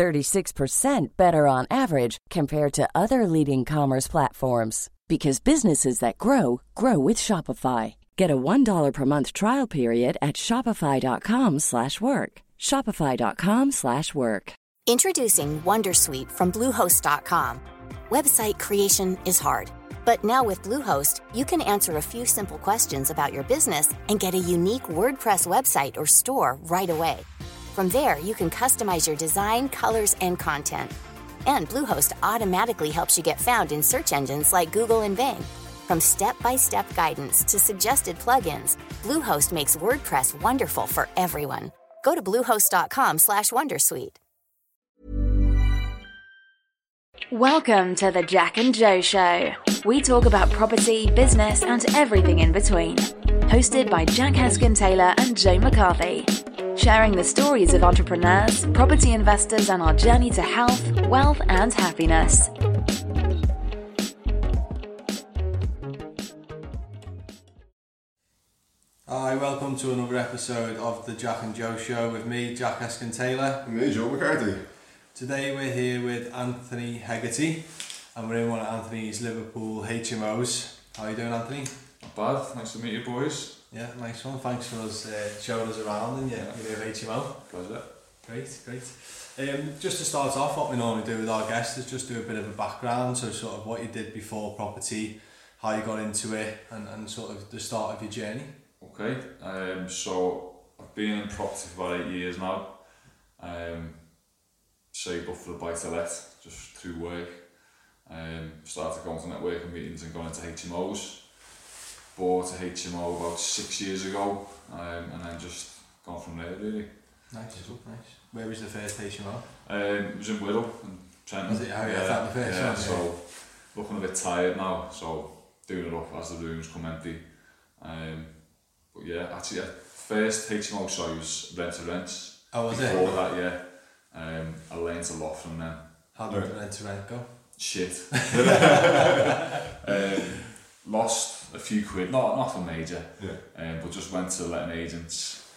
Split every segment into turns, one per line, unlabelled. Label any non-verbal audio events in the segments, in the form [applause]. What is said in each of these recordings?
36% better on average compared to other leading commerce platforms because businesses that grow grow with Shopify. Get a $1 per month trial period at shopify.com/work. shopify.com/work.
Introducing Wondersuite from Bluehost.com. Website creation is hard, but now with Bluehost, you can answer a few simple questions about your business and get a unique WordPress website or store right away. From there, you can customize your design, colors, and content. And Bluehost automatically helps you get found in search engines like Google and Bing. From step-by-step guidance to suggested plugins, Bluehost makes WordPress wonderful for everyone. Go to bluehost.com/wondersuite.
Welcome to the Jack and Joe Show. We talk about property, business, and everything in between. Hosted by Jack Heskin Taylor and Joe McCarthy. Sharing the stories of entrepreneurs, property investors, and our journey to health, wealth, and happiness.
Hi, welcome to another episode of the Jack and Joe Show with me, Jack Heskin Taylor.
And me, Joe McCarthy.
Today we're here with Anthony Hegarty and we're in one of Anthony's Liverpool HMOs. How are you doing, Anthony?
Bad. Nice to meet you, boys.
Yeah, nice one. Thanks for us uh, showing us around in your, your new HMO.
Pleasure.
Great, great. Um, just to start off, what we normally do with our guests is just do a bit of a background, so sort of what you did before property, how you got into it, and, and sort of the start of your journey.
Okay. Um, so I've been in property for about eight years now. Um, saved up for the buy to let just through work. Um, started going to networking meetings and going into HMOs. Bought a HMO about six years ago, um, and then just gone from there really.
Nice, nice. Where was the first HMO?
Um, it was in Wirral and Trenton.
Was it? Oh, yeah, that the first
yeah,
one,
so looking a bit tired now, so doing it up as the rooms come empty. Um, but yeah, actually, yeah, first HMO show was rent to rent.
Oh, was it?
Before that, yeah, um, I learned a lot from them.
How did the rent to rent go?
Shit. [laughs] [laughs] um, lost a few quid, not nothing major,
Yeah.
um, but just went to letting agents,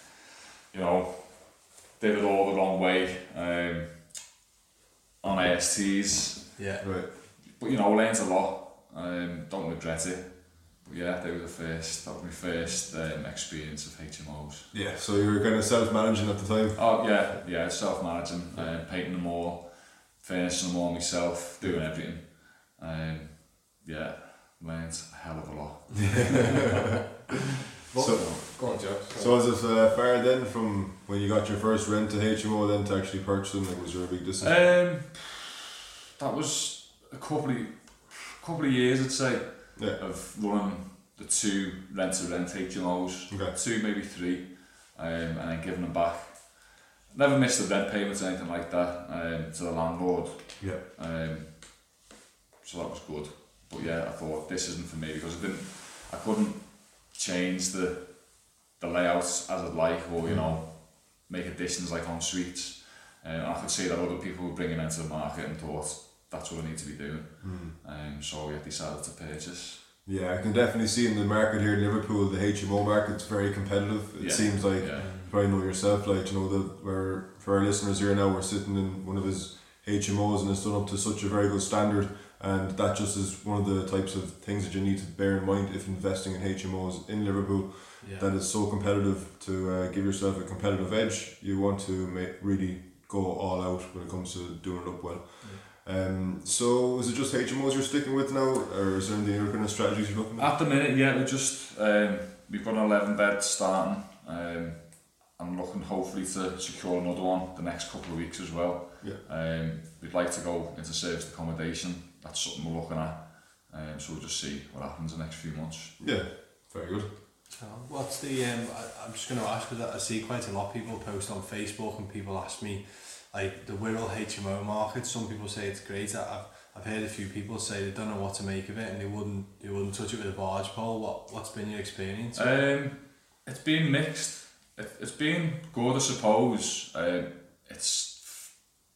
you know, did it all the wrong way um, on ASTs.
Yeah.
Right.
But you know, learned a lot. Um, don't regret it. But yeah, they were the first. That was my first um, experience of HMOs.
Yeah, so you were kind of self-managing at the time?
Oh yeah, yeah, self-managing, um, painting them all, finishing them all myself, doing everything. Um, yeah, learned a hell of a lot. [laughs]
So,
Go on, Joe.
so was it uh, far then from when you got your first rent to HMO then to actually purchasing? Like, was there a big decision?
Um, that was a couple of couple of years, I'd say,
yeah.
of running the two rent to rent HMOs,
Okay.
two maybe three, um, and then giving them back. Never missed the rent payments or anything like that um, to the landlord.
Yeah.
Um, so that was good. But yeah, I thought this isn't for me because I didn't, I couldn't change the the layouts as I'd like, or you know, make additions like en suites. Um, I could see that other people were bringing into the market and thought that's what I need to be doing. Um, so yeah, decided to purchase.
Yeah, I can definitely see in the market here in Liverpool, the HMO market's very competitive. It
Yeah.
seems like,
Yeah.
you probably know yourself, like, you know, that we're, for our listeners here now, we're sitting in one of his HMOs and it's done up to such a very good standard. And that just is one of the types of things that you need to bear in mind if investing in HMOs in Liverpool.
Yeah.
That is so competitive to uh, give yourself a competitive edge. You want to make, really go all out when it comes to doing it up well. Um, so is it just HMOs you're sticking with now, or is there any other kind of strategies you're looking at?
At the minute, yeah, we just um, we've got an eleven bed starting. Um, I'm looking hopefully to secure another one the next couple of weeks as well.
Yeah.
Um, we'd like to go into serviced accommodation. That's something we're looking at. Um, so we'll just see what happens in the next few months.
Yeah, very good.
So what's the um? I, I'm just going to ask because I see quite a lot of people post on Facebook and people ask me like the Wirral HMO market. Some people say it's great. I, I've I've heard a few people say they don't know what to make of it and they wouldn't they wouldn't touch it with a barge pole. What what's been your experience?
Um, it's been mixed. It, it's been good, I suppose. Um, it's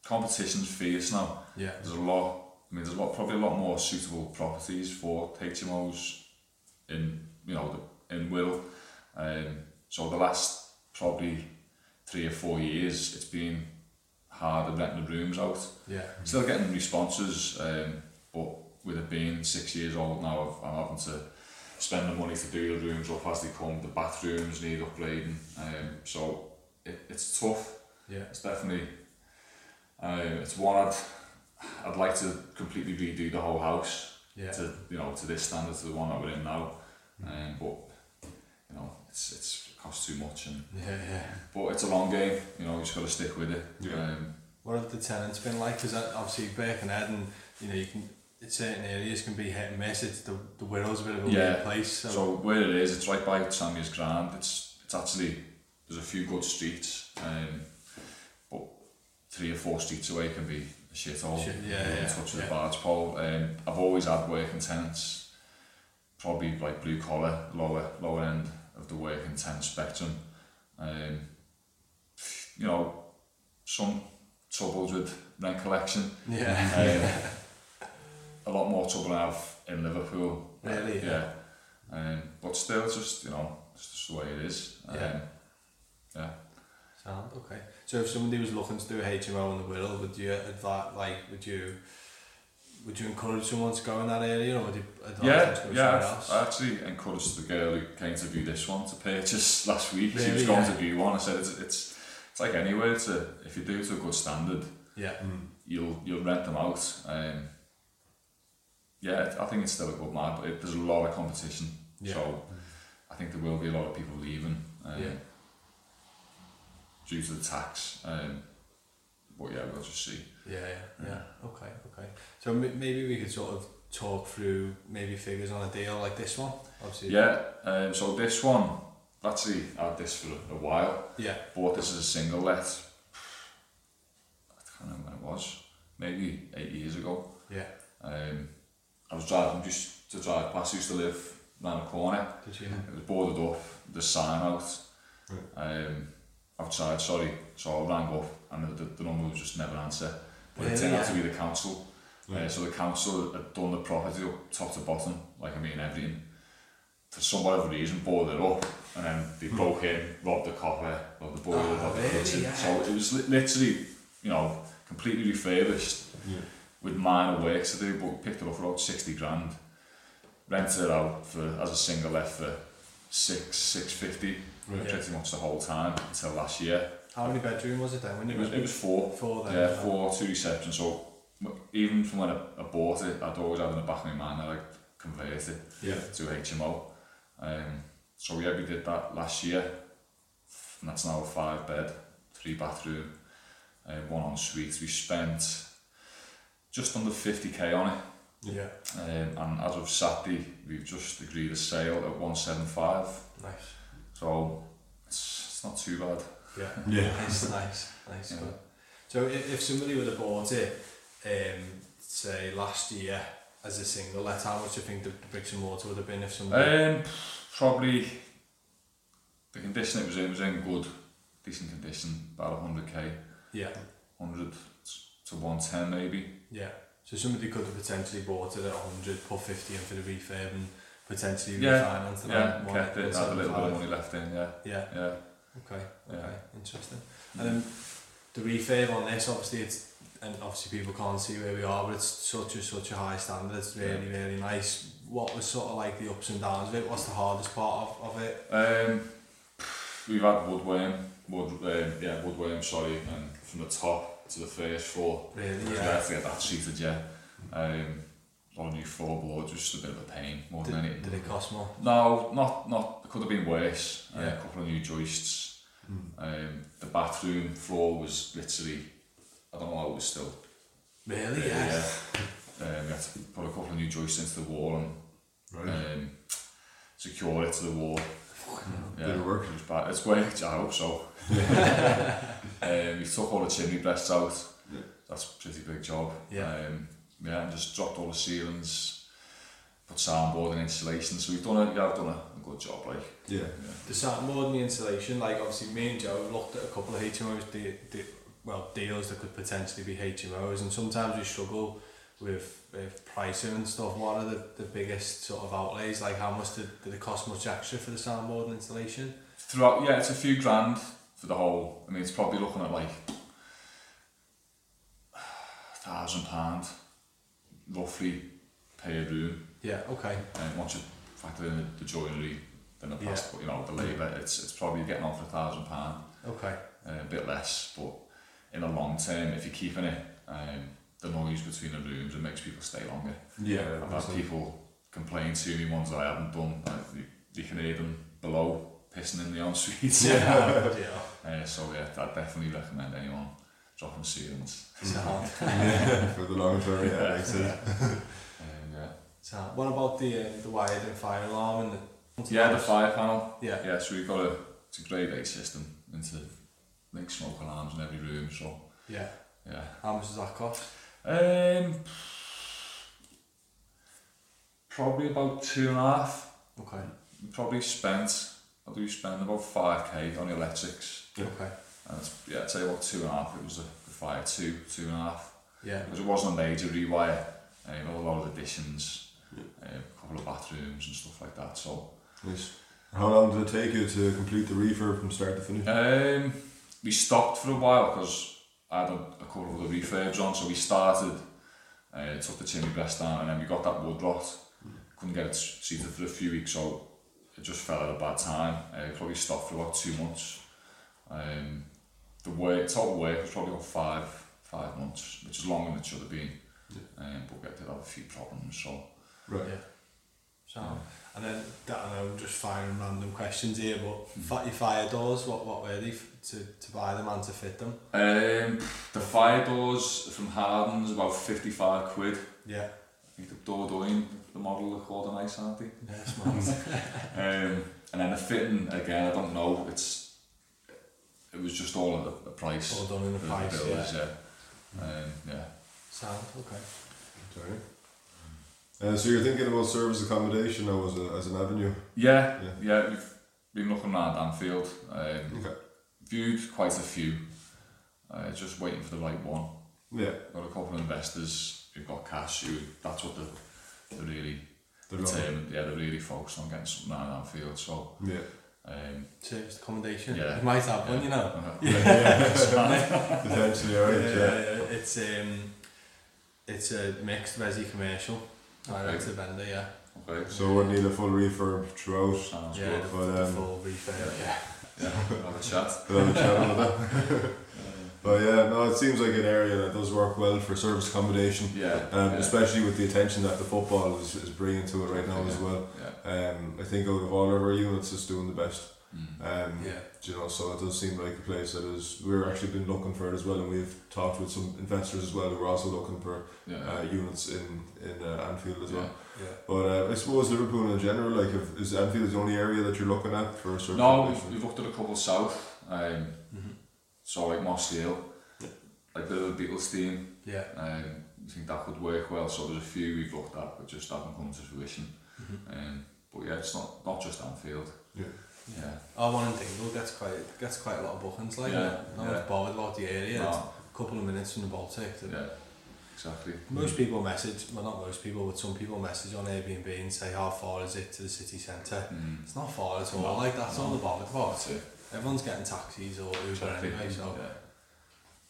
competition's fierce now.
yeah,
There's a lot. I mean, there's a lot, probably a lot more suitable properties for HMOs in you know the, in Wirral. Um, so the last probably three or four years, it's been hard renting the rooms out.
yeah,
Still getting responses, um, but with it being six years old now, I'm having to spend the money to do the rooms up as they come. The bathrooms need upgrading, um, so it, it's tough.
yeah,
It's definitely, uh, it's one I'd, I'd like to completely redo the whole house
yeah.
to you know to this standard to the one that we're in now, um, but you know it's it's it costs too much and
Yeah, yeah.
but it's a long game. You know you just got to stick with it.
Yeah.
Um,
What have the tenants been like? Because obviously Birkenhead and you know you can in certain areas can be hit and miss. It's the the Wirral's a bit of a
Yeah.
weird place. So,
So where it is, it's right by Sammy's Grand. It's it's actually there's a few good streets, um, three or four streets away can be a shithole.
Shit, yeah, yeah,
touch with
yeah.
a barge pole. Um, I've always had working tenants, probably like blue collar, lower lower end of the working tenant spectrum. Um, you know, some troubles with rent collection.
yeah,
Um, [laughs] a lot more trouble I have in Liverpool.
Really?
Yeah. Um, but still, it's just you know, it's just the way it is. Um,
Yeah.
yeah.
Sound okay. So if somebody was looking to do a HMO in the Wirral, would you advise like would you would you encourage someone to go in that area or would you advise them to
Yeah,
go
yeah.
somewhere
I've-
else?
I actually encouraged the girl who came to view this one to purchase [laughs] last week. she was going
Yeah.
to view one. I said it's it's, it's like anywhere. It's a, if you do it to a good standard,
yeah,
you'll you'll rent them out. Um, yeah, I think it's still a good market, but it, there's a lot of competition.
Yeah.
So I think there will be a lot of people leaving. Um,
Yeah.
Due to the tax. Um, but yeah, we'll just see.
yeah, yeah, yeah. Okay, okay. So m- maybe we could sort of talk through maybe figures on a deal like this one. Obviously.
Yeah. Um, so this one, actually, I had this for a while.
Yeah.
Bought this as a single let. I can't remember when it was. Maybe eight years ago.
Yeah.
Um, I was driving just to drive past. I used to live round the corner.
Did you?
It was boarded up. The sign out. Um, outside, sorry. So I rang up and the, the, the number was just never answer. But yeah,
it
turned yeah. out to be the council. Uh, yeah. Uh, so the council had done the property up top to bottom, like I mean everything. For some whatever reason, boarded it up and then they hmm. broke in, robbed the copper, robbed the boiler,
oh,
robbed ah,
really, the
kitchen.
Yeah.
So it was li- literally, you know, completely refurbished
yeah.
with minor works to do, but picked it up for about 60 grand. Rented it out for, as a single left for six, 650
yeah.
pretty much the whole time until last year.
How many bedroom was it then? When
it, it was, it was four.
Four then.
Yeah, four, two reception. So even from when I, I bought it, I'd always had in the back of my mind that I convert it
yeah.
to HMO. Um, so yeah, we did that last year. And that's now a five bed, three bathroom, uh, one ensuite. We spent just under 50k on it.
Yeah.
Um, and as of Saturday, we've just agreed a sale at 175.
Nice.
So it's, it's not too bad.
Yeah. [laughs]
Yeah.
Nice, nice, nice.
Yeah.
Good. So if, if somebody would have bought it, um, say last year as a single let, how much do you think the bricks and mortar would have been if somebody?
Um, probably the condition it was in was in good, decent condition, about 100k,
yeah,
100 to 110 maybe.
yeah. So somebody could have potentially bought it at 100, put 50 in for the refurb and potentially
Yeah,
refinance the
Yeah,
rent,
kept it, had a little bit of money left in, yeah,
Yeah,
yeah.
okay, okay,
Yeah.
interesting. And then the refurb on this, obviously it's, and obviously people can't see where we are, but it's such a, such a high standard, it's really, really nice. What was sort of like the ups and downs of it? What's the hardest part of, of it?
Um, we've had woodworm, wood, um, yeah, woodworm, sorry, and from the top to the first floor.
Really, yeah.
had to get that treated, yeah. Um, of new floorboards, just a bit of a pain more than
Did,
anything.
did it cost more?
No, not not. It could have been worse. Uh,
Yeah.
a couple of new joists. Um, the bathroom floor was literally, I don't know how it was still.
Really?
there,
Yeah.
Um, we had to put a couple of new joists into the wall and
Right.
um, secure it to the wall. Yeah,
of work.
It was bad. It's worked. I hope so. [laughs] um, we took all the chimney breasts out.
Yeah.
That's a pretty big job.
Yeah.
Um, yeah, and just dropped all the ceilings, put soundboard and insulation. So we've done a, yeah, I've done a, a good job, like.
Yeah.
Yeah.
The soundboard and the insulation, like obviously me and Joe have looked at a couple of HMOs, de- de- well, deals that could potentially be HMOs, and sometimes we struggle with, with pricing and stuff. What are the, the biggest sort of outlays? Like how much did, did it cost much extra for the soundboard and insulation?
Throughout, yeah, it's a few grand for the whole. I mean, it's probably looking at like [sighs] a thousand pound, roughly, per room.
Yeah, okay.
And once you factor in the, the joinery, then the
Yeah.
you know, the labour, it's it's probably getting on for a thousand pound,
Okay.
uh, a bit less. But in the long term, if you're keeping it, um, the noise between the rooms, it makes people stay longer.
Yeah.
I've had people complain to me ones that I haven't done. Like, you, you can hear them below pissing in the ensuite. [laughs] [laughs]
Yeah.
Uh, so yeah, I'd definitely recommend anyone dropping ceilings.
Sound.
yeah. For the long term, yeah,
Yeah.
makes sense.
Um, yeah.
Sound. What about the uh, the wired and fire alarm and the
yeah, the fire panel.
Yeah.
Yeah, so we've got a, it's a grade A system into like smoke alarms in every room. So
Yeah.
yeah.
How much does that cost?
Um, probably about two and a half.
Okay.
We probably spent, I do spend about 5k on electrics.
Okay.
And it's, yeah, I'd say about two and a half. It was a, the fire two, two and a half.
Yeah.
Because it wasn't a major rewire. Um, a lot of additions, um, a couple of bathrooms and stuff like that. So
Nice. How long did it take you to complete the refurb from start to finish?
um, we stopped for a while because I had a, a couple of other refurbs on. So we started, uh, took the chimney breast down, and then we got that wood rot. Couldn't get it seated for a few weeks, so it just fell at a bad time. Uh, probably stopped for about two months. Um, the work, total work was probably about five five months, which is longer than it should have been. Um, but we did have a few problems, so
Right.
Yeah. So, and then that I know I'm just firing random questions here, but fi- your fire doors, what what were they f- to, to buy them and to fit them?
Um, the fire doors from Howden's about 55 quid.
Yeah.
I think the Dordogne, the model are called a nice, aren't they?
Yeah, smart. [laughs]
Um, and then the fitting, again, I don't know, it's, it was just all at a, a price.
All done in the
for
price,
builders, yeah. Um, yeah.
Sound okay.
Sorry. Uh, so you're thinking about service accommodation now as, a, as an avenue?
Yeah,
Yeah.
yeah, we've been looking around Anfield, um,
Okay.
viewed quite a few, uh, just waiting for the right one.
Yeah.
Got a couple of investors who've got cash who, that's what they're, they're really
They're not-
determined, yeah, they're really focused on getting something out of Anfield, so,
Yeah.
Um,
Service accommodation.
Yeah.
You might have one, you know. [laughs]
Potentially, alright.
Yeah,
Yeah.
yeah it's um, it's a mixed resi commercial. Direct to vendor, yeah.
okay,
So we need a full refurb throughout.
sounds
Yeah,
good.
the,
But,
the
um,
full refurb. Yeah.
Yeah, have a chat.
We'll have a chat about that. [laughs] But yeah, no, it seems like an area that does work well for service accommodation,
Yeah,
um,
yeah.
especially with the attention that the football is, is bringing to it right now as well.
Yeah.
Um, I think out of all of our units, it's doing the best.
Mm.
Um,
Yeah.
you know, so it does seem like a place that is. We're actually been looking for it as well, and we've talked with some investors as well who are also looking for
Yeah.
uh, units in in uh, Anfield as well.
Yeah.
But uh, I suppose Liverpool in general, like, if, is Anfield the only area that you're looking at for service
No, we've, we've looked at a couple south. Um,
Mhm.
So like Moss Hill, like the Beatles team.
Yeah.
Um, I think that could work well. So there's a few we've looked at, but just haven't come to fruition.
Mhm.
Um, but yeah, it's not not just Anfield.
Yeah.
Yeah.
Our one in Dingle gets quite gets quite a lot of bookings. Like,
Yeah,
no
yeah.
bothered about the area.
No,
a couple of minutes from the Baltic.
yeah. Exactly.
Most people message, well not most people, but some people message on Airbnb and say how far is it to the city centre.
Mm.
It's not far at all.
No.
like that's all
No.
they're bothered about.
It.
Everyone's getting taxis or Uber
Exactly.
anyway. So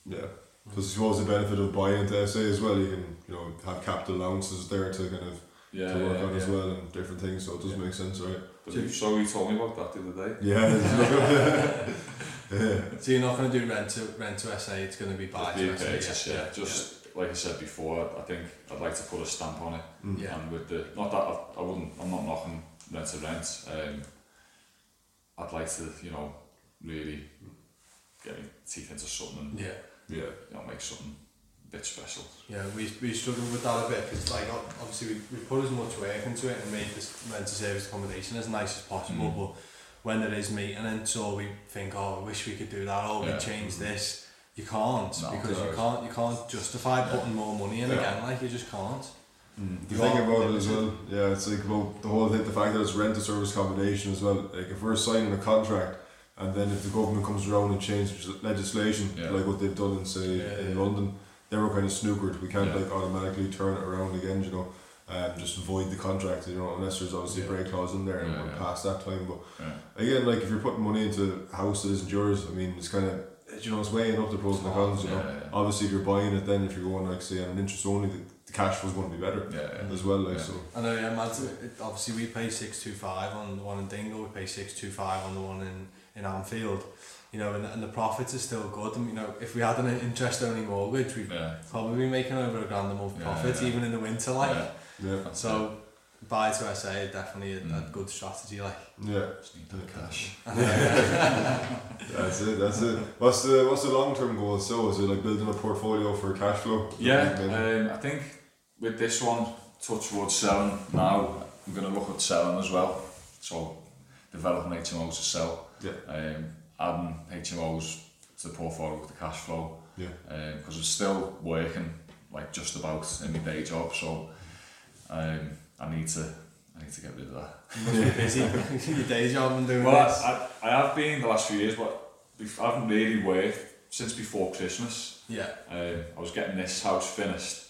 Yeah.
Yeah. Because I suppose the benefit of buying into SA as well, you can you know have capital allowances there to kind of
Yeah.
to work
yeah,
on as well and different things. So it does
Yeah.
make sense, right?
But you, so you told me about that the other day.
Yeah. [laughs] yeah.
So you're not going to do rent to rent to SA. It's going to be buy
Just
to
a
SA.
purchase, yeah. Just like I said before, I think I'd like to put a stamp on it.
Mm.
Yeah.
And with the not that I, I wouldn't I'm not knocking rent to rent. Um, I'd like to you know really getting my teeth into something and
yeah.
Yeah.
you know make something a bit special.
Yeah, we, we struggled with that a bit because like obviously we, we put as much work into it and made this rent to service accommodation as nice as possible
Mm.
but when there is maintenance so we think oh I wish we could do that or we
Yeah.
change this you can't
No,
because you can't you can't justify putting more money in
Yeah.
again. Like you just can't.
The
You
thing about it as well, yeah, it's like about the whole thing, the fact that it's rent to service accommodation as well. Like if we're signing a contract and then if the government comes around and changes legislation,
Yeah.
like what they've done in say
Yeah,
in
yeah.
London, then we're kind of snookered. We can't
Yeah.
like automatically turn it around again, you know, and just void the contract, you know, unless there's obviously
Yeah.
a break clause in there and
Yeah,
we're
yeah.
past that time. But
Yeah.
again, like if you're putting money into a house that isn't yours, I mean, it's kind of you know it's weighing up the pros and the cons. You know,
Yeah, yeah.
obviously if you're buying it, then if you're going like say on an interest only, the, the cash flow is going to be better
Yeah, yeah.
as well. Like
Yeah.
so.
I know, yeah, man. Obviously, we pay six two five on the one in Dingle. We pay six two five on the one in in Anfield. You know, and, and the profits are still good. And you know, if we had an interest only mortgage, we'd
Yeah.
probably be making over a grand a month
Yeah,
profit,
yeah.
even in the winter. Like,
Yeah.
Yeah,
That's
so buy to SA is definitely a, a
Mm.
good strategy. Like,
yeah.
Just need that cash. [laughs] [laughs]
That's it. That's it. What's the what's the long term goal? So is it like building a portfolio for cash flow?
Yeah, um, I think with this one, touch wood selling now, I'm going to look at selling as well. So developing HMOs to sell,
yeah,
um, adding HMOs to the portfolio with the cash flow,
yeah,
because I'm still working like just about in my day job. So um, I need to I need to get rid of that.
must be busy. [laughs] Your day job and doing
Well,
this.
I, I, I have been the last few years, but I haven't really worked since before Christmas.
yeah,
Um, I was getting this house finished,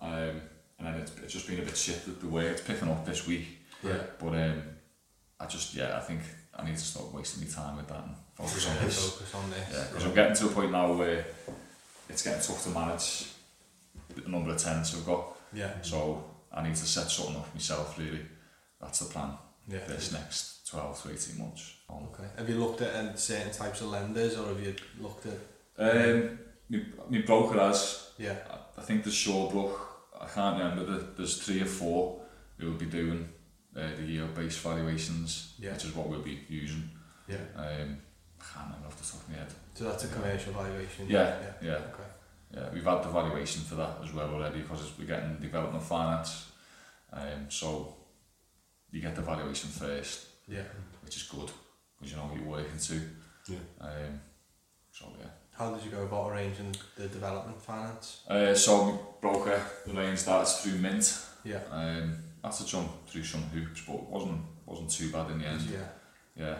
um, and then it's, it's just been a bit shit the- the way it's picking up this week.
yeah.
But um, I just, yeah, I think I need to stop wasting my time with that and focus on this.
focus on this.
Yeah, because I'm getting to a point now where it's getting tough to manage the number of tenants I've got.
Yeah,
So I need to set something up myself, really. That's the plan
yeah.
this next 12 to 18 months. Um,
Okay. Have you looked at um, certain types of lenders, or have you looked at?
Um, my, my broker has,
Yeah,
I- I think there's Shawbrook, I can't remember, the, there's three or four who will be doing uh, the yield-based valuations,
Yeah.
which is what we'll be using.
yeah.
Um, I can't remember off the top of my head.
So that's a commercial valuation.
Yeah,
yeah.
yeah.
Okay.
Yeah, we've had the valuation for that as well already because we're getting development finance. Um, so you get the valuation first,
Yeah.
which is good because you know what you're working to.
yeah.
Um, so yeah.
How did you go about arranging the development finance?
Uh, so broker arranged that through Mint.
Yeah.
Um, that's a jump through some hoops, but wasn't wasn't too bad in the end.
Yeah.
Yeah.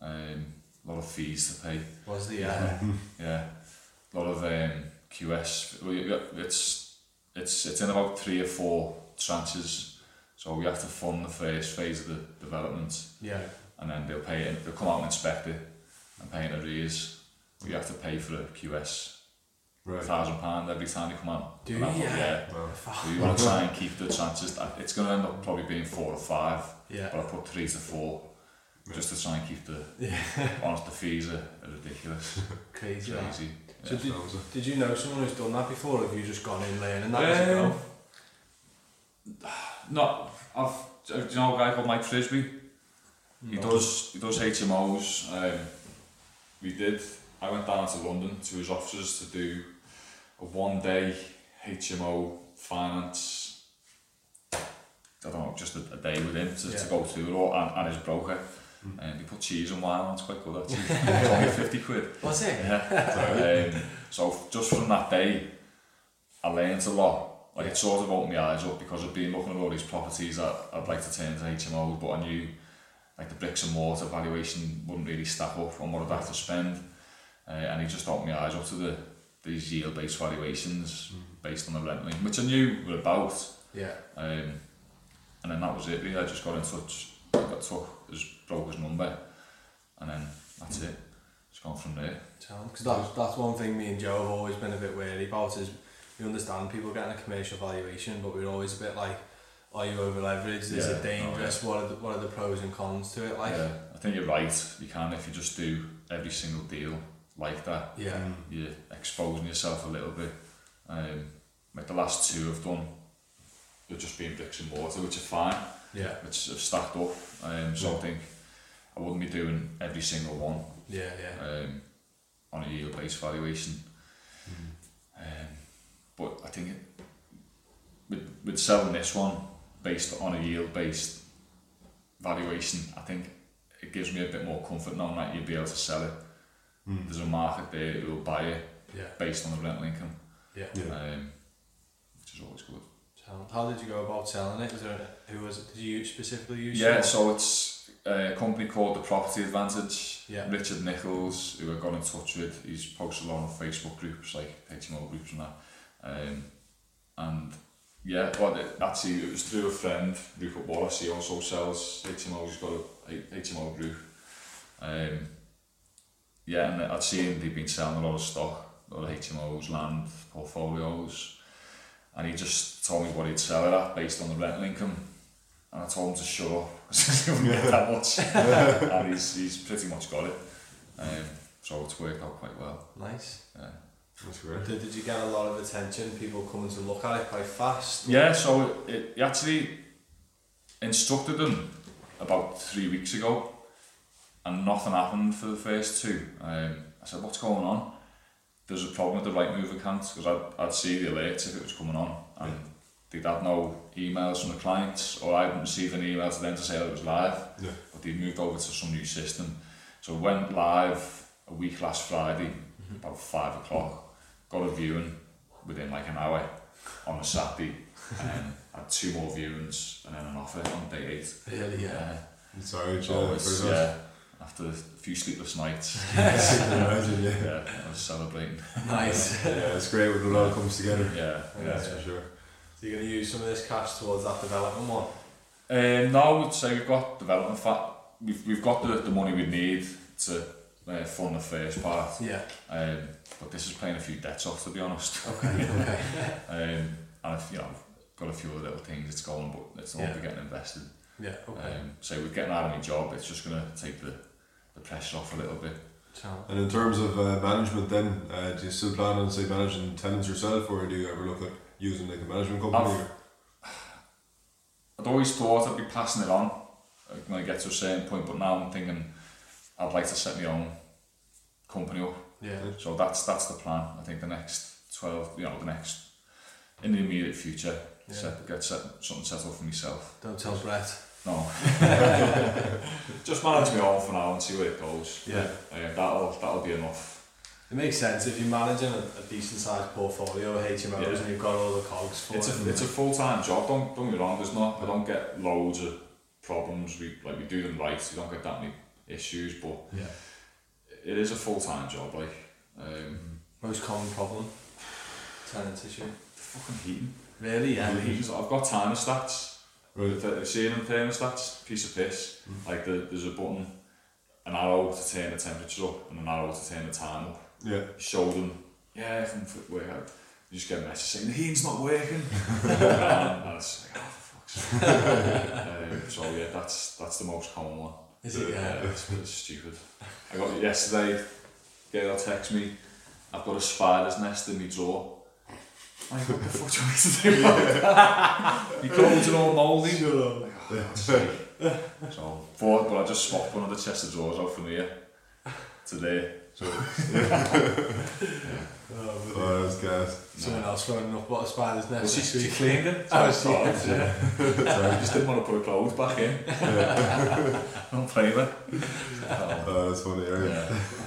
Um, a lot of fees to pay.
Was the uh,
Yeah. A lot of um, QS. It's it's it's in about three or four tranches. So we have to fund the first phase of the development,
yeah.
and then they'll pay it. They'll come out and inspect it and pay in arrears. We have to pay for a QS
Right.
thousand pound every time you come out.
Do
And I
you?
thought, yeah.
Wow.
So you want to try and keep the chances. It's going to end up probably being four or five,
Yeah.
but I put three to four just to try and keep the.
Yeah. [laughs]
Honest, the fees are, are ridiculous,
Crazy. that.
crazy.
So
Yeah.
did,
That was it.
did you know someone who's done that before, or have you just gone in learning that as you
Um,
go?
No, [sighs] I've. Do you know a guy called Mike Frisbee? He does. He does HMOs. Um, we did. I went down to London to his offices to do a one day HMO finance. I don't know, just a, a day with him to,
Yeah.
to go through it all and, and his broker. And he put cheese and wine on, it's quite good actually. [laughs] It's only 50 quid.
Was it?
Yeah. um, so just from that day, I learned a lot. Like it sort of opened my eyes up because I've been looking at all these properties that I'd like to turn into HMOs, but I knew like the bricks and mortar valuation wouldn't really stack up on what I'd have to spend. Uh, and he just opened my eyes up to the these yield-based valuations based on the rent link, which I knew were about.
Yeah.
Um, and then that was it. Really, I just got in touch. I got took his broker's number, and then that's it. It's gone from there.
Because that's, that's one thing me and Joe have always been a bit wary about is we understand people getting a commercial valuation, but we're always a bit like, are you over leveraged? Is
Yeah,
it dangerous? What are the what are the pros and cons to it? Like,
yeah, I think you're right. You can if you just do every single deal like that.
yeah,
You're exposing yourself a little bit. Um, like the last two I've done, they've just been bricks and mortar, which are fine,
yeah,
which have stacked up. Um, so I think I wouldn't be doing every single one
yeah, yeah,
um, on a yield-based valuation. Um, but I think it, with, with selling this one based on a yield-based valuation, I think it gives me a bit more comfort knowing that you'd be able to sell it. There's a market there who will buy it
Yeah.
based on the rental income,
Yeah.
Yeah.
um, which is always good.
How did you go about selling it? Was there who was it? Did you specifically use?
Yeah,
someone?
so it's a company called The Property Advantage.
Yeah.
Richard Nichols, who I got in touch with, he's posted a lot on Facebook groups like HMO groups and that. Um, and yeah, well, it, actually it was through a friend, Rupert Wallace, he also sells HMOs, he's got a H- HMO group. Um, yeah, and I'd seen they've been selling a lot of stock, a lot of HMOs, land, portfolios, and he just told me what he'd sell it at based on the rental income. And I told him to shut up, because [laughs] he wouldn't get that much. [laughs] and he's, he's pretty much got it. Um, so it's worked out quite well.
nice.
Yeah.
That's great.
Did, did you get a lot of attention? People coming to look at it quite fast.
Yeah, so it, it he actually instructed them about three weeks ago, and nothing happened for the first two. Um, I said, "What's going on?" There's a problem with the Rightmove account because I'd, I'd see the alerts if it was coming on, and they'd had no emails from the clients, or I hadn't received an email to them to say that it was live.
Yeah.
But they'd moved over to some new system, so it went live a week last Friday, about five o'clock. Got a viewing within like an hour on a Saturday, and had two more viewings and then an offer on day eight.
Really, yeah.
Sorry,
So yeah, after a few sleepless nights, [laughs]
nice. I can imagine, yeah.
yeah, I was celebrating.
Nice. [laughs]
Yeah, it's great when it all comes together.
Yeah,
Yeah.
yeah.
That's for sure.
So you're going to use some of this cash towards that development one?
Um, no, I would say we've got development fat. We've, we've got the, the money we need to uh, fund the first part.
Yeah.
Um, but this is paying a few debts off, to be honest.
Okay. [laughs] okay.
Um, and I've, you know, got a few other little things it's going, but it's all
Yeah.
be getting invested.
Yeah. Okay.
Um, so with getting out of my job, it's just going to take the, the pressure off a little bit.
And in terms of uh, management, then, uh, do you still plan on say managing tenants yourself, or do you ever look at using like a management company?
I've, I'd always thought I'd be passing it on when I get to a certain point, but now I'm thinking I'd like to set my own company up.
yeah.
So that's that's the plan. I think the next twelve, you know, the next in the immediate future,
Yeah.
set, get set, something set up for myself.
Don't tell Brett.
No, [laughs] just manage my own for now and see where it goes.
Yeah.
Uh, that'll that'll be enough.
It makes sense if you're managing a, a decent sized portfolio of HMOs
Yeah.
and you've got all the cogs for
It's
it.
a it's a full time job. Don't don't get me wrong. There's not. I don't get loads of problems. We like we do them right. We don't get that many issues, but
yeah.
it is a full time job. Like um,
Most common problem. Tenant issue.
fucking heating.
Really? Yeah.
Heating's- I've got timer stats.
Right.
The ceiling thermostats, piece of piss. Like the, there's a button, an arrow to turn the temperature up, and an arrow to turn the time up.
Yeah.
Show them, yeah, if fit work out. You just get a message saying the heating's not working. [laughs] and it's like, oh, for fuck's um, so yeah, that's that's the most common one.
Is it? Yeah.
it's, it's stupid. I got yesterday. Girl text me. I've got a spider's nest in my drawer. Like, what the fuck do you want me to do? Your clothes are all mouldy. Like, oh, God's sake. so, but, but I just swapped one of the chest of drawers out from here today. So,
Oh,
Oh, that's gas.
Someone else phoning up what a spider's nest
well, she, she cleaned it.
Oh,
So yeah. I just didn't want to put her clothes back in. Don't blame her. Oh.
Oh, that's funny. Yeah.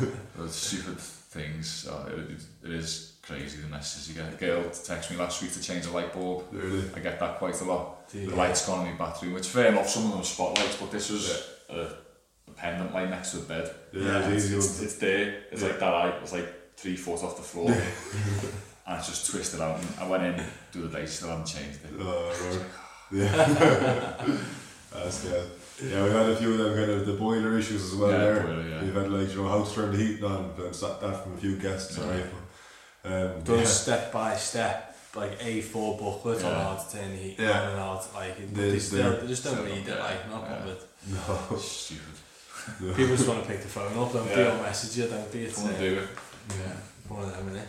Yeah, those stupid things. It, it, is crazy the messages you get. A girl texted me last week to change a light bulb.
Really.
I get that quite a lot.
You?
The light's gone in my bathroom, which fair enough, some of them are spotlights, but this was a, a pendant light next to the bed.
Yeah,
it's,
it's
it's, it's there. It's like that light. It's like three foot off the floor. [laughs] and it's just twisted out. And I went in the other day, still haven't changed it.
Oh, right. Yeah. Ah. [laughs] that's gas. Yeah, we've had a few of them kind of the boiler issues as well
Yeah,
there.
boiler, yeah.
We've had like, you know, how to turn the heat on, but it's that, that from a few guests,
Yeah.
alright. Um,
Done
yeah.
step by step, like A4 booklet on how to turn the heat
Yeah.
on and how to, like, it-
There's
they, still,
the-
they just don't
still-
read it, like, not
yeah.
bothered. [laughs]
No.
Stupid.
People just want to pick the phone up, don't they,
Yeah.
or message you, don't they? It's,
Come and
uh,
do it.
yeah, one of them, innit?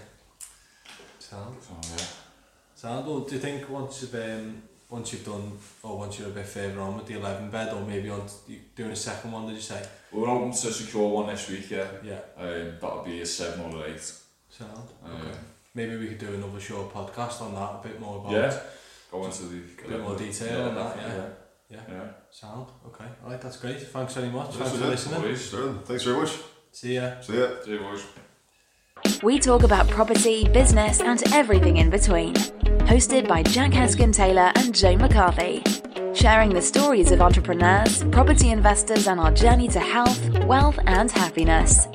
Sound.
So, yeah.
Sound. Well, do you think once you've um, once you've done, or once you're a bit further on with the 11 bed, or maybe on doing a second one, did you say?
We're hoping to secure one this week, yeah.
Yeah.
Um, that'll be a seven or an eight.
Sound.
Um,
Okay. Maybe we could do another short podcast on that, a bit more about
Yeah. Go into the
a bit more detail on that, yeah.
Yeah.
Yeah. Sound. Okay. All right, that's great. Thanks very much.
This
Thanks for
it,
listening.
boys.
Thanks very much.
See ya.
See ya.
See you, boys.
We talk about property, business, and everything in between. Hosted by Jack Heskin Taylor and Joe McCarthy. Sharing the stories of entrepreneurs, property investors, and our journey to health, wealth, and happiness.